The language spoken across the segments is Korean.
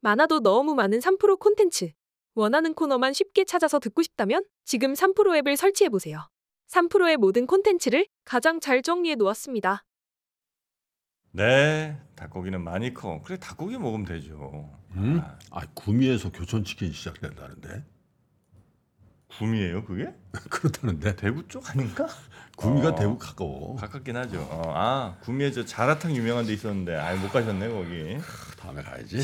많아도 너무 많은 3프로 콘텐츠. 원하는 코너만 쉽게 찾아서 듣고 싶다면 지금 3프로 앱을 설치해 보세요. 3프로의 모든 콘텐츠를 가장 잘 정리해 놓았습니다. 네, 닭고기는 많이 커. 그래 닭고기 먹으면 되죠. 음? 아, 아 구미에서 교촌치킨 시작된다는데 구미예요, 그게? 그렇다는데 대구 쪽 아닌가? 구미가 어. 대구 가까워. 가깝긴 하죠. 어, 아, 구미에 저 자라탕 유명한 데 있었는데 아, 못 가셨네 거기. 다음에 가야지.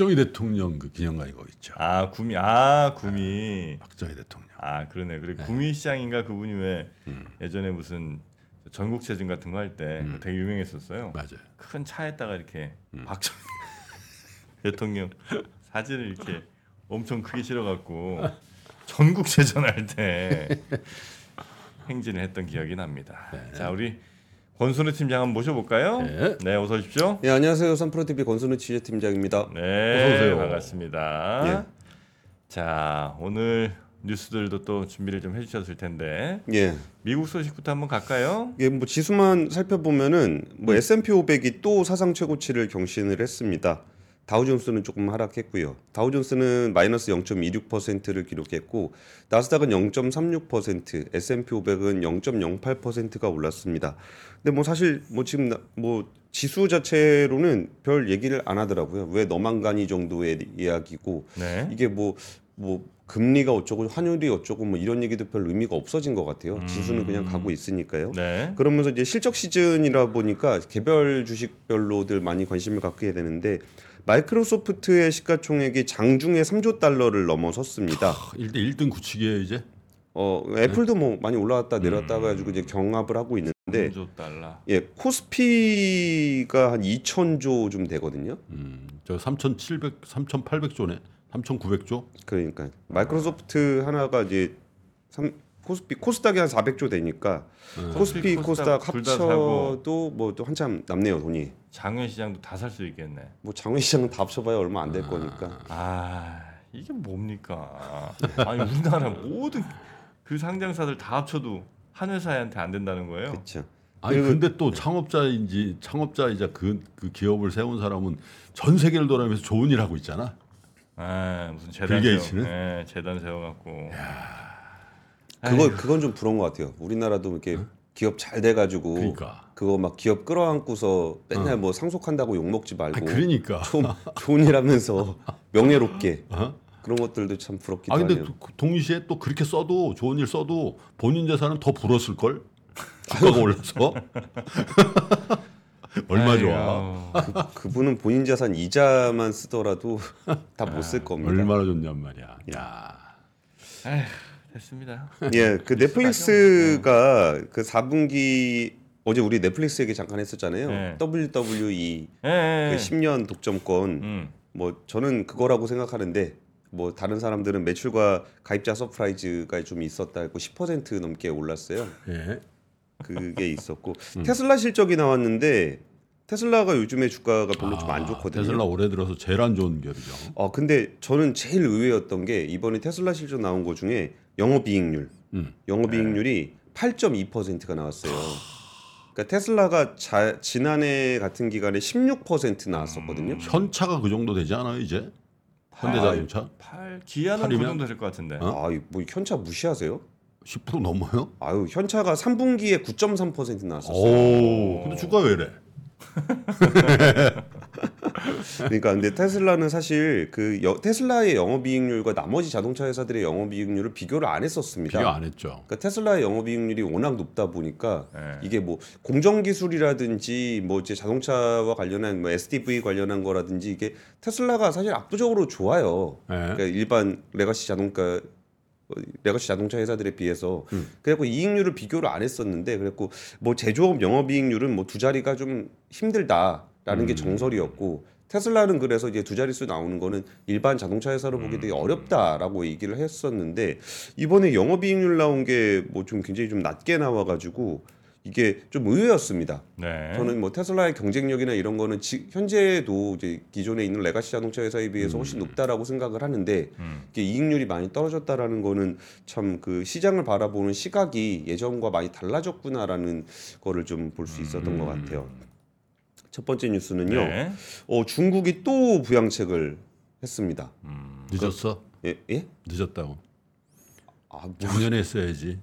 박정희 대통령 그 기념관이 거기 있죠. 아, 구미. 아, 구미. 박정희 대통령. 아, 그러네. 그래 네. 구미 시장인가 그분이 왜 음, 예전에 무슨 전국체전 같은 거 할때 음. 되게 유명했었어요. 맞아요. 큰 차에다가 이렇게 음. 박정희 대통령 사진을 이렇게 엄청 크게 실어갖고 전국 체전 할 때 행진을 했던 기억이 납니다. 네. 자, 우리 권순우 팀장 한번 모셔볼까요? 네. 네, 어서 오십시오. 예, 안녕하세요. 삼프로TV 권순우 취재팀장입니다. 네, 어서 오세요. 반갑습니다. 예. 자, 오늘 뉴스들도 또 준비를 좀 해주셨을 텐데 예, 미국 소식부터 한번 갈까요? 이게 뭐 지수만 살펴보면은 뭐 S&P 500이 또 사상 최고치를 경신을 했습니다. 다우존스는 조금 하락했고요. 다우존스는 마이너스 0.26%를 기록했고 나스닥은 0.36%, S&P 500은 0.08%가 올랐습니다. 근데 뭐 사실 뭐 지금 나- 뭐 지수 자체로는 별 얘기를 안 하더라고요. 왜 너만 가니 정도의 이야기고 네. 이게 뭐뭐 금리가 어쩌고 환율이 어쩌고 뭐 이런 얘기도 별 의미가 없어진 것 같아요. 지수는 그냥 가고 있으니까요. 네. 그러면서 이제 실적 시즌이라 보니까 개별 주식별로들 많이 관심을 갖게 되는데 마이크로소프트의 시가총액이 장중에 3조 달러를 넘어섰습니다. 1대 1등 굳히기에 이제 어 애플도 뭐 많이 올라왔다 내렸다 가지고 이제 경합을 하고 있는데 3조 달러. 예 코스피가 한 2천조 좀 되거든요. 음, 저 3,700, 3,800조네. 3,900조. 그러니까 마이크로소프트 하나가 이제 삼, 코스피 코스닥이 한 400조 되니까 음. 코스피 코스닥 코스닥. 합쳐도 뭐 또 한참 남네요 돈이. 장외 시장도 다 살 수 있겠네. 뭐 장외 시장은 다 합쳐봐야 얼마 안 될 거니까. 아 이게 뭡니까? 아니 우리나라 모든 그 상장사들 다 합쳐도 한 회사한테 안 된다는 거예요. 그렇죠. 아니 그리고- 근데 또 창업자인지 창업자이자 그, 그 기업을 세운 사람은 전 세계를 돌아다니면서 좋은 일 하고 있잖아. 아 무슨 재단 빌 세워, 게이츠는? 예, 재단 세워갖고. 그거 그건 좀 부러운 것 같아요. 우리나라도 이렇게 기업 잘 돼가지고 그러니까. 그거 막 기업 끌어안고서 맨날 뭐 상속한다고 욕 먹지 말고 아 그러니까. 좀 좋은 일 하면서 명예롭게 어? 그런 것들도 참 부럽기도 아 근데 하네요. 또 동시에 또 그렇게 써도 좋은 일 써도 본인 재산은 더 불었을 걸. 주가가 올라서. 얼마 아이고, 좋아. 아우. 그분은 본인 자산 이자만 쓰더라도 다 못 쓸 겁니다. 얼마나 좋냔 말이야. 야. 에휴, 됐습니다. 예, 그 넷플릭스가 그 4분기 어제 우리 넷플릭스 얘기 잠깐 했었잖아요. 네. WWE 예, 예. 그 10년 독점권 음. 뭐 저는 그거라고 생각하는데 뭐 다른 사람들은 매출과 가입자 surprise가 좀 있었다 했고 10% 넘게 올랐어요. 예. 그게 있었고 음. 테슬라 실적이 나왔는데 테슬라가 요즘에 주가가 별로 좀안 아, 좋거든요. 테슬라 올해 들어서 제일 안 좋은 기업이죠. 어 근데 저는 제일 의외였던 게 이번에 테슬라 실적 나온 거 중에 영업이익률, 음. 영업이익률이 8.2%가 나왔어요. 그러니까 테슬라가 자, 지난해 같은 기간에 16% 나왔었거든요. 현차가 그 정도 되지 않아요 이제? 아, 현대자동차 팔 기아는 그 팔이면? 정도 될 것 같은데. 어? 아, 뭐 현차 무시하세요? 10% 넘어요? 아유, 현차가 3분기에 9.3% 나왔었어요. 오. 근데 주가 왜 이래? 그러니까 근데 테슬라는 사실 그 여- 테슬라의 영업이익률과 나머지 자동차 회사들의 영업이익률을 비교를 안 했었습니다. 비교 안 했죠. 그러니까 테슬라의 영업이익률이 워낙 높다 보니까 예. 이게 뭐 공정 기술이라든지 뭐 이제 자동차와 관련한 뭐 SDV 관련한 거라든지 이게 테슬라가 사실 압도적으로 좋아요. 예. 그러니까 일반 레가시 자동차 어, 레가시 자동차 회사들에 비해서 음. 그래갖고 이익률을 비교를 안 했었는데 그래갖고 뭐 제조업 영업이익률은 뭐 두 자리가 좀 힘들다라는 음. 게 정설이었고 테슬라는 그래서 이제 두 자릿수 나오는 거는 일반 자동차 회사로 보기 되게 어렵다라고 얘기를 했었는데 이번에 영업이익률 나온 게 뭐 좀 굉장히 좀 낮게 나와가지고 이게 좀 의외였습니다. 네. 저는 뭐 테슬라의 경쟁력이나 이런 거는 지, 현재도 이제 기존에 있는 레가시 자동차 회사에 비해서 훨씬 높다라고 생각을 하는데 음. 이게 이익률이 많이 떨어졌다라는 거는 참 그 시장을 바라보는 시각이 예전과 많이 달라졌구나라는 거를 좀 볼 수 있었던 것 같아요. 첫 번째 뉴스는요. 네. 어, 중국이 또 부양책을 했습니다. 음. 늦었어? 예? 예? 늦었다고. 아, 뭐, 작년에 했어야지.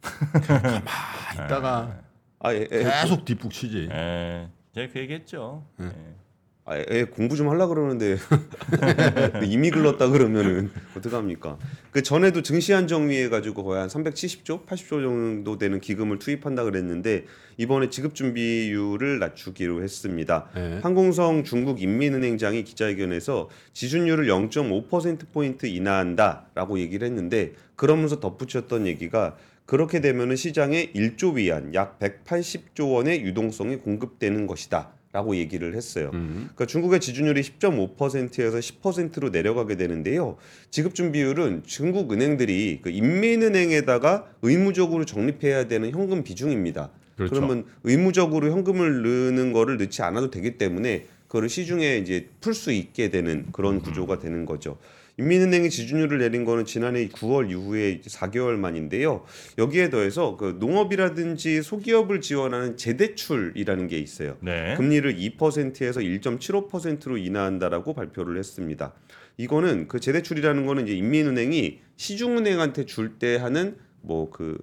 가만히 있다가 아, 예, 예. 계속 뒷북 치지. 예. 제가 그 얘기했죠. 예. 아, 예, 공부 좀 하려 그러는데 이미 글렀다 그러면은 어떡합니까? 그 전에도 증시 안정위해 가지고 거의 한 370조, 80조 정도 되는 기금을 투입한다 그랬는데 이번에 지급 준비율을 낮추기로 했습니다. 네. 한공성 중국 인민은행장이 기자회견에서 지준율을 0.5% 포인트 인하한다라고 얘기를 했는데 그러면서 덧붙였던 얘기가 그렇게 되면은 시장에 1조 위안 약 180조 원의 유동성이 공급되는 것이다. 라고 얘기를 했어요. 음. 그러니까 중국의 지준율이 10.5%에서 10%로 내려가게 되는데요. 지급 준비율은 중국 은행들이 그 인민은행에다가 의무적으로 적립해야 되는 현금 비중입니다. 그렇죠. 그러면 의무적으로 현금을 넣는 거를 넣지 않아도 되기 때문에 그거를 시중에 이제 풀 수 있게 되는 그런 구조가 되는 거죠. 인민은행이 지준율을 내린 거는 지난해 9월 이후에 이제 4개월 만인데요. 여기에 더해서 그 농업이라든지 소기업을 지원하는 재대출이라는 게 있어요. 네. 금리를 2%에서 1.75%로 인하한다라고 발표를 했습니다. 이거는 그 재대출이라는 거는 이제 인민은행이 시중은행한테 줄 때 하는 뭐 그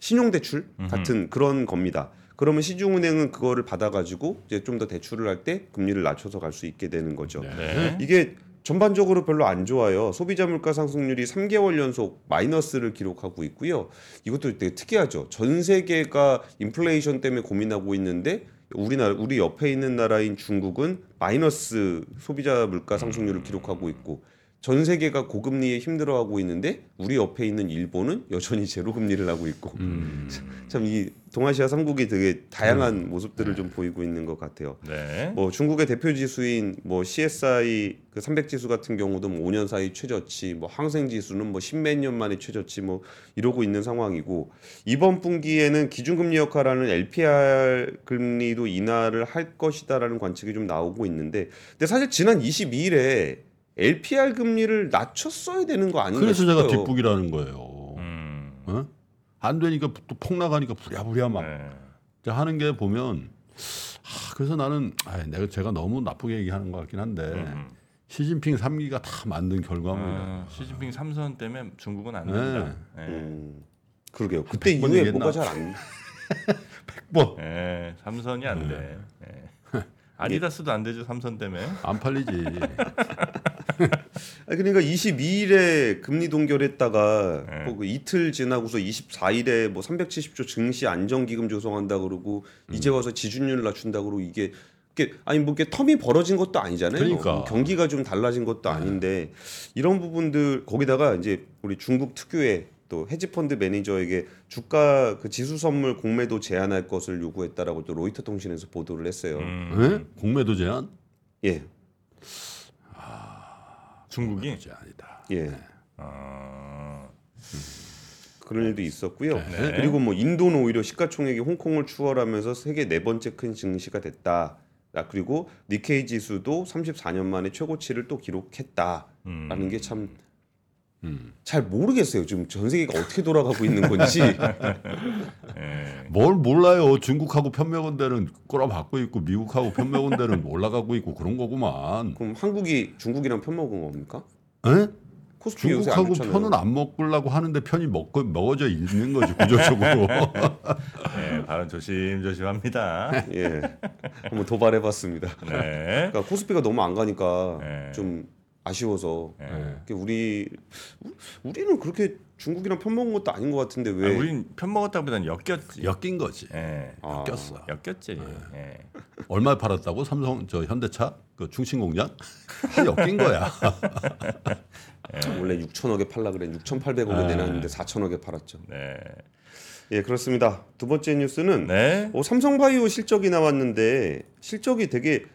신용대출 같은 그런 겁니다. 그러면 시중은행은 그거를 받아가지고 이제 좀 더 대출을 할 때 금리를 낮춰서 갈 수 있게 되는 거죠. 네. 이게 전반적으로 별로 안 좋아요. 소비자 물가 상승률이 3개월 연속 마이너스를 기록하고 있고요. 이것도 되게 특이하죠. 전 세계가 인플레이션 때문에 고민하고 있는데 우리나라 우리 옆에 있는 나라인 중국은 마이너스 소비자 물가 상승률을 기록하고 있고 전 세계가 고금리에 힘들어하고 있는데 우리 옆에 있는 일본은 여전히 제로 금리를 하고 있고 음. 참이 동아시아 삼국이 되게 다양한 모습들을 좀 보이고 있는 것 같아요. 네. 뭐 중국의 대표 지수인 뭐 CSI 그 300 지수 같은 경우도 뭐 5년 사이 최저치, 뭐 항생 지수는 뭐 십몇 년 만에 최저치 뭐 이러고 있는 상황이고 이번 분기에는 기준금리 역할하는 LPR 금리도 인하를 할 것이다라는 관측이 좀 나오고 있는데 근데 사실 지난 22일에 LPR 금리를 낮췄어야 되는 거 아닌가 그래서 싶어요. 제가 뒷북이라는 거예요. 음. 어? 안 되니까 또 폭나가니까 부랴부랴 막 네. 하는 게 보면 아, 그래서 나는 아, 내가 제가 너무 나쁘게 얘기하는 것 같긴 한데 음. 시진핑 3기가 다 만든 결과물이야. 아, 시진핑 삼선 때문에 중국은 안 네. 된다. 네. 음, 그러게요. 그때 이후에 얘기했나? 뭐가 잘 안. 뭐 네, 삼선이 안 돼. 네. 아디다스도 안 되죠 삼선 때문에. 안 팔리지. 아니, 그러니까 22일에 금리 동결했다가 네. 뭐 그 이틀 지나고서 24일에 뭐 370조 증시 안정기금 조성한다 그러고 음. 이제 와서 지준율 낮춘다 그러고 이게 이게 아니 뭐 이게 텀이 벌어진 것도 아니잖아요. 그러니까. 뭐 경기가 좀 달라진 것도 아닌데 이런 부분들 거기다가 이제 우리 중국 특유의 또 헤지펀드 매니저에게 주가 그 지수 선물 공매도 제한할 것을 요구했다라고 또 로이터 통신에서 보도를 했어요. 음. 예? 공매도 제한? 예, 중국이. 제한이다. 예. 아, 그런 일도 있었고요. 네. 그리고 뭐 인도는 오히려 시가총액이 홍콩을 추월하면서 세계 네 번째 큰 증시가 됐다. 아, 그리고 니케이 지수도 34년 만에 최고치를 또 기록했다라는 음. 게참 잘 음. 모르겠어요. 지금 전 세계가 어떻게 돌아가고 있는 건지. 예. 뭘 몰라요. 중국하고 편먹은 데는 꼬라박고 있고 미국하고 편먹은 데는 올라가고 있고 그런 거구만. 그럼 한국이 중국이랑 편먹은 겁니까? 에? 안 중국하고. 편은 안 먹으려고 하는데 편이 먹고 먹어져 있는 거지 구조적으로. 네, 발언 조심조심합니다. 예, 한번 도발해봤습니다. 네. 그러니까 코스피가 너무 안 가니까 네. 좀 아쉬워서 네. 이렇게 우리 우리는 그렇게 중국이랑 편먹은 것도 아닌 것 같은데 아, 왜 우린 편 먹었다기보다는 엮였지. 엮인 거지. 예. 아, 꼈어. 엮였지. 예. 얼마 팔았다고? 삼성 저 현대차 그 충신 공장 다 엮인 거야. 원래 6천억에 팔라 그래 6,800억에 네. 내놨는데 4천억에 팔았죠. 네. 예 그렇습니다. 두 번째 뉴스는 네. 어, 삼성바이오 실적이 나왔는데 실적이 되게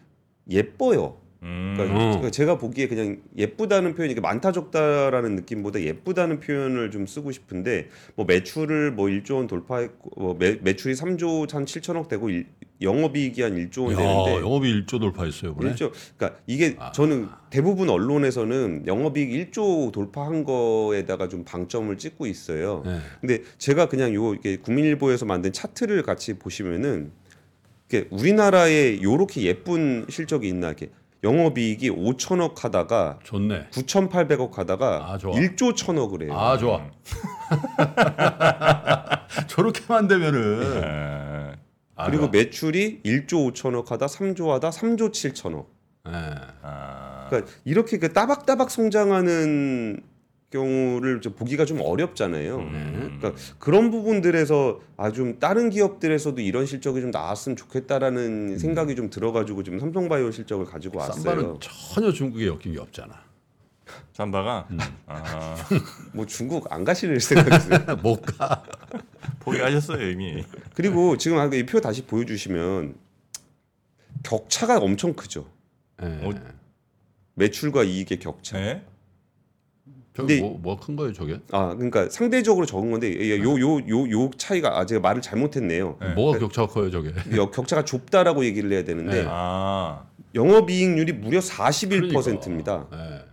예뻐요. 음. 그러니까 음. 제가 보기에 그냥 예쁘다는 표현이 이게 많다 적다라는 느낌보다 예쁘다는 표현을 좀 쓰고 싶은데 뭐 매출을 뭐 1조 원 돌파했고 뭐 매, 매출이 3조 한 7천억 되고 일, 영업이익이 한 1조 원 야, 되는데 영업이 1조 돌파했어요, 그래. 1조 그러니까 이게 아. 저는 대부분 언론에서는 영업이익 1조 돌파한 거에다가 좀 방점을 찍고 있어요. 네. 근데 제가 그냥 요 이게 국민일보에서 만든 차트를 같이 보시면은 이게 우리나라에 요렇게 예쁜 실적이 있나 이렇게 영업이익이 5천억 하다가 좋네. 9,800억 하다가 아, 좋아. 1조 천억을 해요. 아 좋아. 저렇게만 되면은 에, 아, 그리고 좋아. 매출이 1조 5천억 하다 3조 하다 3조 7천억. 예. 아, 그러니까 이렇게 그 따박따박 성장하는 경우를 좀 보기가 좀 어렵잖아요. 음. 그러니까 그런 부분들에서 아 좀 다른 기업들에서도 이런 실적이 좀 나왔으면 좋겠다라는 생각이 좀 들어가지고 지금 삼성바이오 실적을 가지고 왔어요. 쌈바는 전혀 중국에 엮인 게 없잖아. 삼바가 음. 아, 뭐 중국 안 가실 생각이세요? 못 가. 포기하셨어요 이미. 그리고 지금 이 표 다시 보여주시면 격차가 엄청 크죠. 예. 어, 매출과 이익의 격차. 네? 근데- 뭐큰 거예요 저게? 아 그러니까 상대적으로 적은 건데 요요 요 요 차이가 아 제가 말을 잘못했네요. 네. 뭐가 격차가 커요 저게? 여- 격차가 좁다라고 얘기를 해야 되는데 네. 아, 영업이익률이 무려 41%입니다. 그러니까. 예.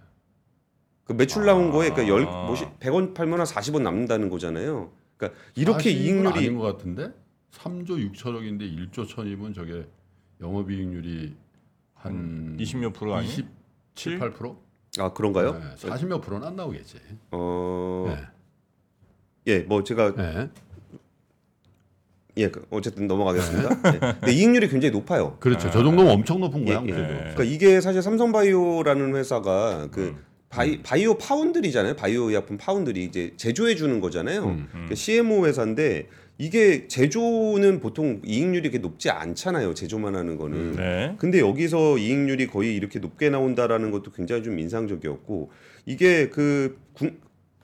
그 매출 나온 아. 거에 그러니까 열 뭐시 100원 팔면 한 40원 남는다는 거잖아요. 그러니까 이렇게 40은 이익률이 아닌 것 같은데 3조 6천억인데 1조 천이면 저게 영업이익률이 한 20몇 프로 아니? 27, 8%? 아 그런가요? 네, 40몇 프로는 안 나오겠지. 어, 네. 예, 뭐 제가 네. 예, 그 어쨌든 넘어가겠습니다. 네. 근데 이익률이 굉장히 높아요. 그렇죠. 저 정도면 엄청 높은 거야. 예, 예. 그러니까 이게 사실 삼성바이오라는 회사가 그 음. 바이, 바이오 foundry잖아요. 바이오 의약품 파운드리 이제 제조해 주는 거잖아요. 음, 그러니까 CMO 회사인데 이게 제조는 보통 이익률이 그렇게 높지 않잖아요. 제조만 하는 거는. 네. 근데 여기서 이익률이 거의 이렇게 높게 나온다라는 것도 굉장히 좀 인상적이었고 이게 그 군-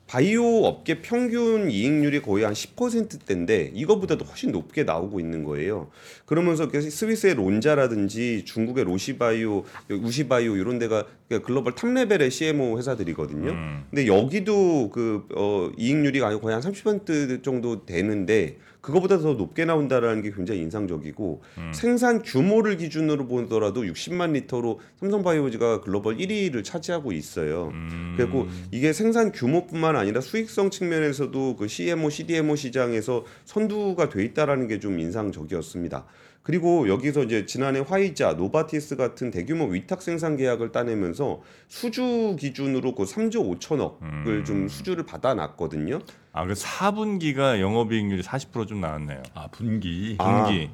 바이오 업계 평균 이익률이 거의 한 10%대인데 이거보다도 훨씬 높게 나오고 있는 거예요. 그러면서 그 스위스의 론자라든지 중국의 로시바이오, 우시바이오 이런 데가 그러니까 글로벌 top level의 CMO 회사들이거든요. 음. 근데 여기도 그 어, 이익률이 거의 한 30% 정도 되는데 그거보다 더 높게 나온다라는 게 굉장히 인상적이고 음. 생산 규모를 기준으로 보더라도 60만 리터로 삼성바이오지가 글로벌 1위를 차지하고 있어요. 음. 그리고 이게 생산 규모뿐만 아니라 수익성 측면에서도 그 CMO, CDMO 시장에서 선두가 돼 있다라는 게 좀 인상적이었습니다. 그리고 여기서 이제 지난해 화이자, 노바티스 같은 대규모 위탁 생산 계약을 따내면서 수주 기준으로 그 3조 5천억을 음. 좀 수주를 받아놨거든요. 아, 그 4분기가 영업이익률이 40%좀 나왔네요. 아 분기. 아, 분기.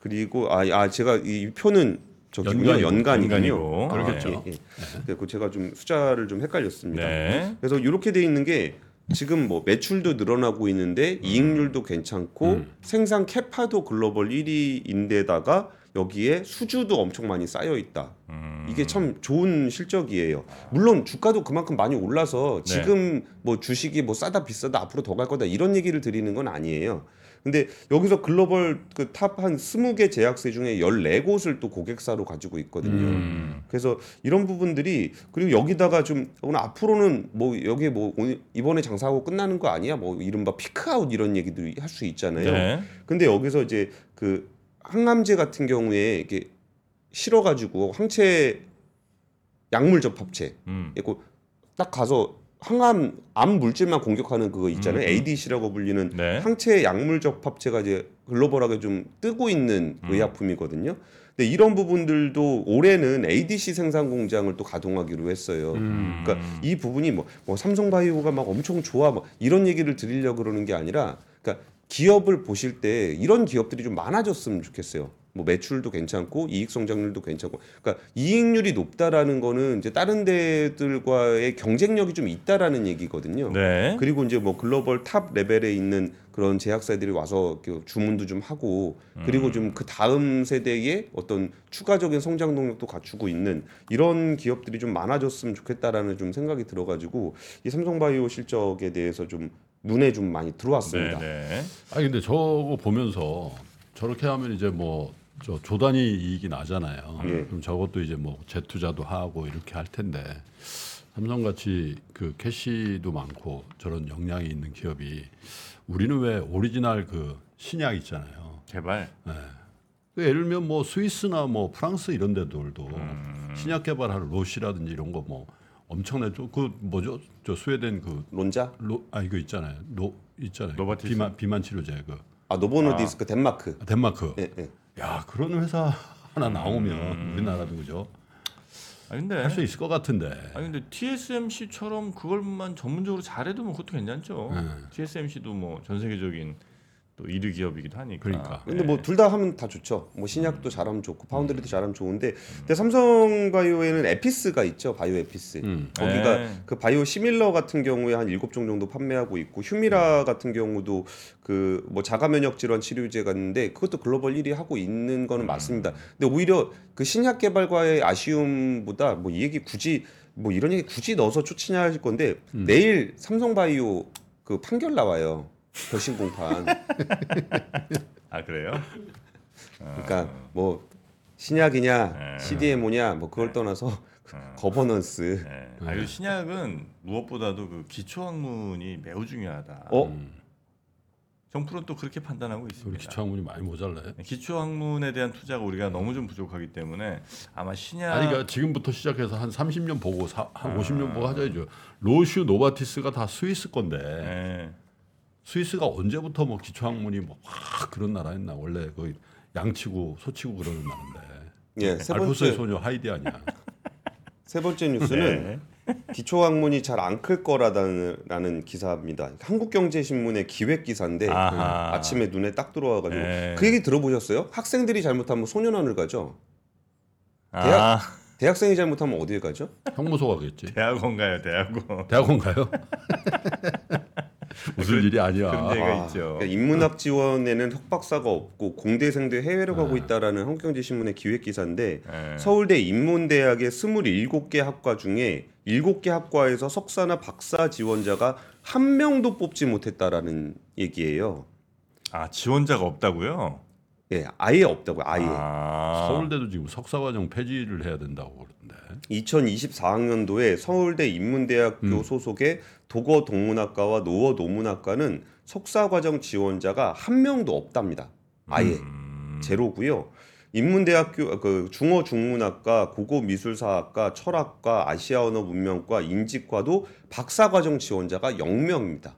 그리고 아, 아 제가 이 표는 저기군요 연간이군요. 연간이고. 아, 그렇겠죠. 예, 예. 제가 좀 숫자를 좀 헷갈렸습니다. 네. 그래서 이렇게 돼 있는 게 지금 뭐 매출도 늘어나고 있는데 이익률도 괜찮고 음. 생산 캐파도 글로벌 1위인데다가 여기에 수주도 엄청 많이 쌓여 있다. 음. 이게 참 좋은 실적이에요. 물론 주가도 그만큼 많이 올라서 네. 지금 뭐 주식이 뭐 싸다 비싸다 앞으로 더 갈 거다 이런 얘기를 드리는 건 아니에요. 근데 여기서 글로벌 그 탑한 20개 제약사 중에 14곳을 또 고객사로 가지고 있거든요. 음. 그래서 이런 부분들이 그리고 여기다가 좀 오늘 앞으로는 뭐 여기 뭐 오늘 이번에 장사하고 끝나는 거 아니야? 뭐 이른바 피크아웃 이런 얘기도 할 수 있잖아요. 네. 근데 여기서 이제 그 항암제 같은 경우에 이게 실어가지고 항체 약물 접합체 음. 딱 가서 항암 암 물질만 공격하는 그거 있잖아요. 음, 음. ADC라고 불리는 네. 항체 약물 접합체가 이제 글로벌하게 좀 뜨고 있는 음. 의약품이거든요. 근데 이런 부분들도 올해는 ADC 생산 공장을 또 가동하기로 했어요. 음. 그러니까 이 부분이 뭐, 뭐 삼성바이오가 막 엄청 좋아 뭐 이런 얘기를 드리려 고 그러는 게 아니라 그러니까 기업을 보실 때 이런 기업들이 좀 많아졌으면 좋겠어요. 뭐 매출도 괜찮고 이익 성장률도 괜찮고 그러니까 이익률이 높다라는 거는 이제 다른 데들과의 경쟁력이 좀 있다라는 얘기거든요. 네. 그리고 이제 뭐 글로벌 top level에 있는 그런 제약사들이 와서 주문도 좀 하고 그리고 좀 그 다음 세대의 어떤 추가적인 성장 동력도 갖추고 있는 이런 기업들이 좀 많아졌으면 좋겠다라는 좀 생각이 들어가지고 이 삼성바이오 실적에 대해서 좀 눈에 좀 많이 네, 들어왔습니다. 네. 아니 근데 저거 보면서 저렇게 하면 이제 뭐 저 조단위 이익이 나잖아요. 예. 그럼 저것도 이제 뭐 재투자도 하고 이렇게 할 텐데 삼성 같이 그 캐시도 많고 저런 역량이 있는 기업이 우리는 왜 오리지널 그 신약 있잖아요. 개발. 그 예를 들면 뭐 스위스나 뭐 프랑스 이런 데들도 음. 신약 개발하는 로슈라든지 이런 거 뭐 엄청나게 좀- 그 뭐죠? 저 스웨덴 그 론자, 로, 아 이거 있잖아요. 노 있잖아요. 노바티스? 비만 비만 치료제 그 아 노보노디스크 덴마크. 덴마크. 예, 예. 야 그런 회사 하나 나오면 음. 우리나라도 그죠 아 근데 할 수 있을 것 같은데. 아 근데 TSMC처럼 그걸만 전문적으로 잘해도 뭐 그것도 괜찮죠. 네. TSMC도 뭐 전 세계적인 또 1위 기업이기도 하니까. 그러니까. 근데 네. 뭐둘 다 하면 다 좋죠. 뭐 신약도 잘하면 좋고 파운드리도 잘하면 좋은데 근데 삼성바이오에는 에피스가 있죠. 바이오 에피스. 음. 거기가 네. 그 바이오 시밀러 같은 경우에 한 일곱 종 정도 판매하고 있고 휴미라 같은 경우도 그 뭐 자가 면역 질환 치료제가 있는데 그것도 글로벌 1위 하고 있는 거는 맞습니다. 근데 오히려 그 신약 개발과의 아쉬움보다 뭐 이 얘기 굳이 뭐 이런 얘기 굳이 넣어서 쫓으냐 하실 건데 내일 삼성바이오 그 판결 나와요. 결심 공판. 아 그래요? 그러니까 뭐 신약이냐 네. CDMO냐 뭐 그걸 떠나서 거버넌스. 네. 아, 그리고 신약은 무엇보다도 그 기초 학문이 매우 중요하다. 어? 음. 정프로는 또 그렇게 판단하고 우리 있습니다. 기초학문이 많이 모자라요. 기초 학문에 대한 투자가 우리가 너무 좀 부족하기 때문에 아마 신약 아니 그러니까 지금부터 시작해서 한 30년 보고 사, 한 아. 50년 보고 하자죠. 로슈 노바티스가 다 스위스 건데 네. 스위스가 언제부터 뭐 기초학문이 뭐막 그런 나라였나 원래 그 양치고 소치고 그러는 나라인데 예, 세 알프스의 번째 소녀 하이디 아니야. 세 번째 뉴스는 네. 기초 학문이 잘 안 클 거라는 기사입니다. 한국경제신문의 기획 기사인데. 아침에 눈에 딱 들어와가지고 네. 그 얘기 들어보셨어요? 학생들이 잘못하면 소년원을 가죠. 아, 대학생이 잘못하면 어디에 가죠? 형무소 가겠지. 대학원 가요, 대학원. 대학원 가요? 무슨 일이 아니야. 그런 얘기가 아, 있죠. 그러니까 인문학 지원에는 석박사가 없고 공대생도 해외로 가고 아. 있다라는 한국경제 신문의 기획 기사인데 네. 서울대 인문대학의 27개 학과 중에 7개 학과에서 석사나 박사 지원자가 한 명도 뽑지 못했다라는 얘기예요. 아 지원자가 없다고요? 예, 아예 없다고요. 아예. 아, 서울대도 지금 석사과정 폐지를 해야 된다고 그러는데. 2024학년도에 서울대 인문대학교 음. 소속의 도거 동문학과와 노어 노문학과는 석사과정 지원자가 한 명도 없답니다. 아예 음, 제로고요. 인문대학교 그 중어 중문학과, 고고 미술사학과, 철학과, 아시아 언어 문명과, 인지과도 박사과정 지원자가 0명입니다.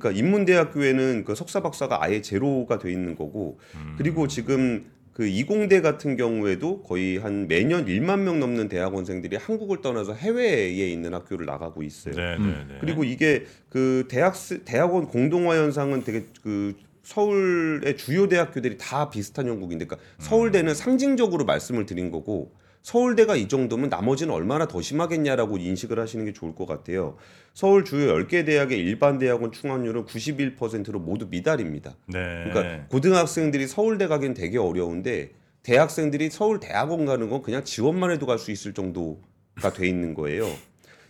그러니까 인문대학교에는 그 석사 박사가 아예 제로가 돼 있는 거고 음. 그리고 지금 그 이공대 같은 경우에도 거의 한 매년 1만 명 넘는 대학원생들이 한국을 떠나서 해외에 있는 학교를 나가고 있어요. 네, 음. 네, 네. 그리고 이게 그 대학 대학원 공동화 현상은 되게 그 서울의 주요 대학교들이 다 비슷한 형국인데, 그러니까 서울대는 상징적으로 말씀을 드린 거고 서울대가 이 정도면 나머지는 얼마나 더 심하겠냐라고 인식을 하시는 게 좋을 것 같아요. 서울 주요 10개 대학의 일반 대학원 충원율은 91%로 모두 미달입니다. 네. 그러니까 고등학생들이 서울대 가기는 되게 어려운데 대학생들이 서울 대학원 가는 건 그냥 지원만 해도 갈 수 있을 정도가 돼 있는 거예요.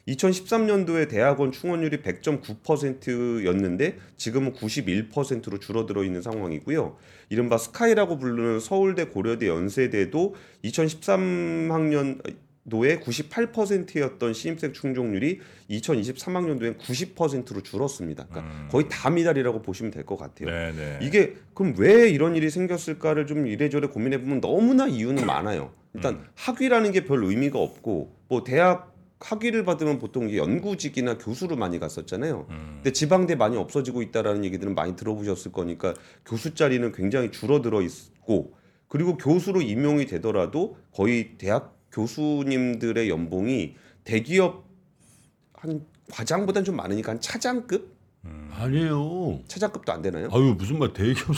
2013년도에 대학원 충원율이 100.9%였는데 지금은 91%로 줄어들어 있는 상황이고요. 이른바 스카이라고 부르는 서울대, 고려대, 연세대도 2013학년 도에 98%였던 신입생 충족률이 2023학년도엔 90%로 줄었습니다. 그러니까 음. 거의 다 미달이라고 보시면 될 것 같아요. 네, 네. 이게 그럼 왜 이런 일이 생겼을까를 좀 이래저래 고민해 보면 너무나 이유는 많아요. 일단 음. 학위라는 게 별 의미가 없고 뭐 대학 학위를 받으면 보통 이게 연구직이나 교수로 많이 갔었잖아요. 음. 근데 지방대 많이 없어지고 있다라는 얘기들은 많이 들어보셨을 거니까 교수 자리는 굉장히 줄어들어 있고 그리고 교수로 임용이 되더라도 거의 대학 교수님들의 연봉이 대기업 한 과장보다는 좀 많으니까 한 차장급 음. 아니에요. 차장급도 안 되나요? 아유 무슨 말 대기업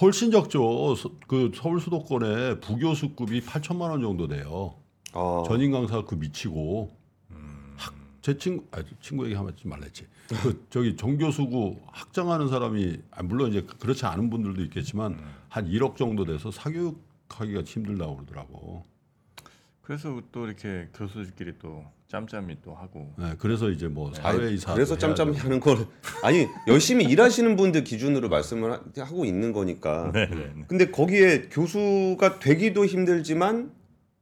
훨씬 적죠. 서, 그 서울 수도권에 부교수급이 8천만 원 정도 돼요. 아, 전임 강사 그 미치고 음. 제 친구 아 친구 얘기 하지 말랬지. 그 저기 정 교수고 학장하는 사람이 아, 물론 이제 그렇지 않은 분들도 있겠지만 한 1억 정도 돼서 사교육하기가 힘들다고 그러더라고. 그래서 또 이렇게 교수들끼리 또 짬짬이 또 하고. 네, 그래서 이제 뭐 사회이사 그래서 짬짬이 하는 걸 아니 열심히 일하시는 분들 기준으로 말씀을 하- 하고 있는 거니까. 네, 네. 네. 근데 거기에 교수가 되기도 힘들지만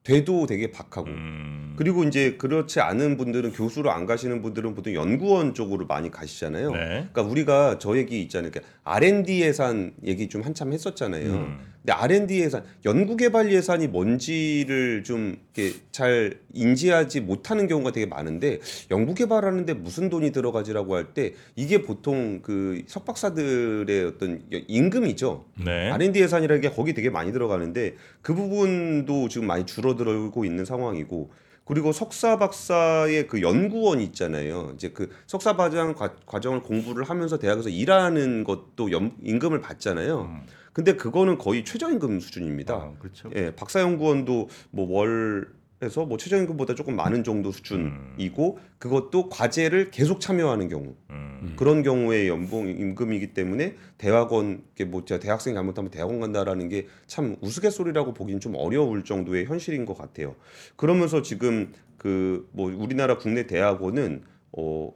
돼도 되게 박하고. 음. 그리고 이제 그렇지 않은 분들은 교수로 안 가시는 분들은 보통 연구원 쪽으로 많이 가시잖아요. 네. 그러니까 우리가 저 얘기 있잖아요. 그러니까 R&D 예산 얘기 좀 한참 했었잖아요. 음. 근데 R&D 예산, 연구개발 예산이 뭔지를 좀 이렇게 잘 인지하지 못하는 경우가 되게 많은데 연구개발하는데 무슨 돈이 들어가지라고 할 때 이게 보통 그 석박사들의 어떤 임금이죠. 네. R&D 예산이라는 게 거기 되게 많이 들어가는데 그 부분도 지금 많이 줄어 들고 있는 상황이고 그리고 석사 박사의 그 연구원 있잖아요. 이제 그 석사 과정 과- 과정을 공부를 하면서 대학에서 일하는 것도 연, 임금을 받잖아요. 음. 근데 그거는 거의 최저임금 수준입니다. 아, 그렇죠. 예, 박사 연구원도 뭐월 에서 뭐 최저임금보다 조금 많은 정도 수준이고 그것도 과제를 계속 참여하는 경우 음. 그런 경우에 연봉 임금이기 때문에 대학원 뭐 제가 대학생 잘못하면 대학원 간다라는 게 참 우스갯소리라고 보기는 좀 어려울 정도의 현실인 것 같아요. 그러면서 지금 그 뭐 우리나라 국내 대학원은 어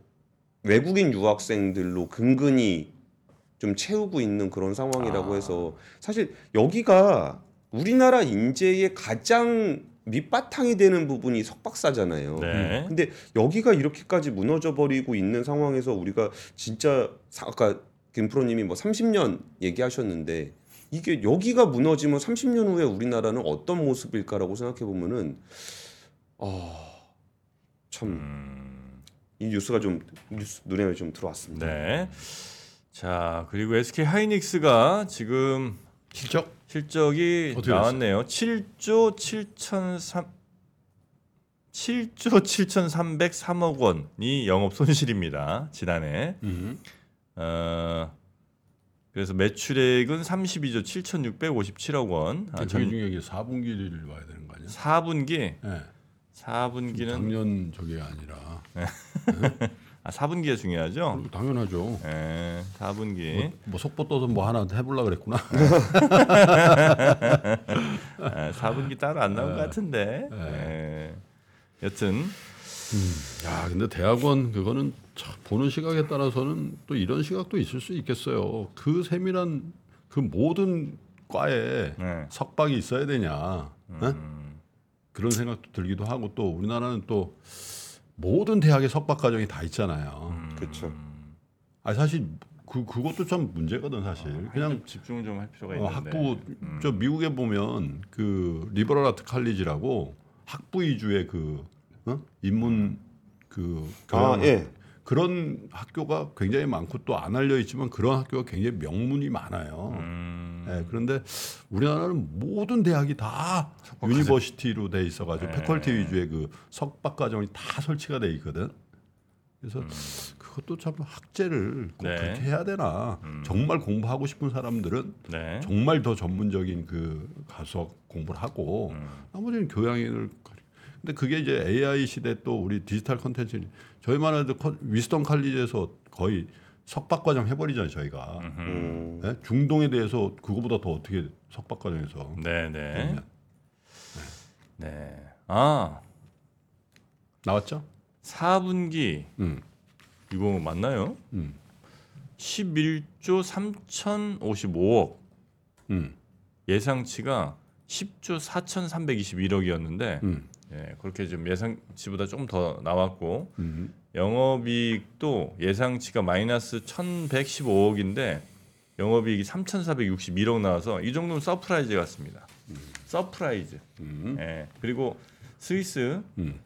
외국인 유학생들로 근근히 좀 채우고 있는 그런 상황이라고 아. 해서 사실 여기가 우리나라 인재의 가장 밑바탕이 되는 부분이 석박사잖아요. 네. 근데 여기가 이렇게까지 무너져 버리고 있는 상황에서 우리가 진짜 사- 아까 김 프로님이 뭐 30년 얘기하셨는데 이게 여기가 무너지면 30년 후에 우리나라는 어떤 모습일까라고 생각해 보면은 아참이 음. 뉴스가 좀 뉴스 눈에 좀 들어왔습니다. 네. 자, 그리고 SK 하이닉스가 지금 실적 실적이 나왔네요. 7조 7,3 7조 7,303억 원이 영업 손실입니다. 지난해. 음. 어 그래서 매출액은 32조 7,657억 원. 아, 저기 전 중에 이게 4분기를 봐야 되는 거 아니야? 4분기 네. 4분기는 작년 저게 아니라 아 4분기가 중요하죠. 그리고 당연하죠. 예, 4분기. 뭐, 뭐 속보 떠서 뭐 하나 해보려 그랬구나. 아, 4분기 따로 안 나온 것 같은데. 네. 예. 여튼 야, 근데 대학원 그거는 참 보는 시각에 따라서는 또 이런 시각도 있을 수 있겠어요. 그 세밀한 그 모든 과에 네. 석박이 있어야 되냐? 예? 음, 그런 생각도 들기도 하고 또 우리나라는 또 모든 대학의 석박 과정이 다 있잖아요. 음. 그렇죠. 아 사실 그 그것도 참 문제거든 사실. 그냥 좀 집중 좀 할 필요가 어, 있는데. 학부 음. 저 미국에 보면 그 리버럴 아트 칼리지라고 학부 위주의 그 어? 인문 그아 교양 예. 그런 학교가 굉장히 많고 또 안 알려 있지만 그런 학교가 굉장히 명문이 많아요. 음, 예, 그런데 우리나라는 모든 대학이 다 university로 돼 있어가지고 네. faculty 위주의 그 석박 과정이 다 설치가 돼 있거든. 그래서 음. 그것도 참 학제를 꼭 네. 그렇게 해야 되나? 음. 정말 공부하고 싶은 사람들은 네. 정말 더 전문적인 그 가서 공부를 하고 음. 나머지는 교양인을 근데 그게 이제 AI 시대 또 우리 디지털 컨텐츠 저희만 해도 컨- 위스턴 칼리지에서 거의 석박 과정 해버리잖아요 저희가. 네? 중동에 대해서 그거보다 더 어떻게 석박 과정에서 네, 네. 네. 아, 나왔죠? 4분기 음, 이거 맞나요? 음, 11조 3,055억. 음, 예상치가 10조 4,321억이었는데 음, 예, 그렇게 좀 예상치보다 조금 더 나왔고 음. 영업이익도 예상치가 마이너스 1,115억인데 영업이익이 3,461억 나와서 이 정도면 surprise 같습니다. surprise. 음, 예. 그리고 스위스 음.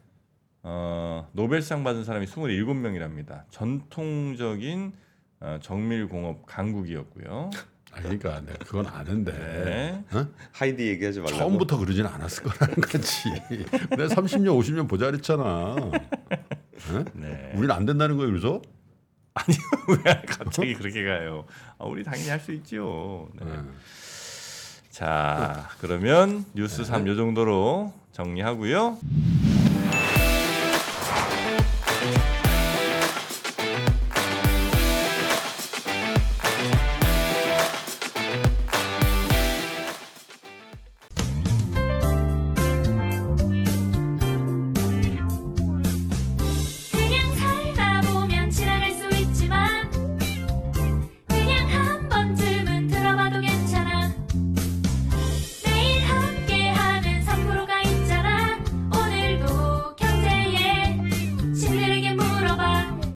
어, 노벨상 받은 사람이 27명이랍니다. 전통적인 어, 정밀공업 강국이었고요. 아, 그러니까 내가 그건 아는데 네. 하이디 얘기하지 말라고. 처음부터 그러진 않았을 거라는 거지. 내가 30년, 50년 보자 그랬잖아. 네. 우리는 안 된다는 거예요, 그래서? 왜 갑자기 그렇게 가요? 아, 우리 당연히 할 수 있죠. 네. 네. 자, 그러면 뉴스 3요 정도로 정리하고요.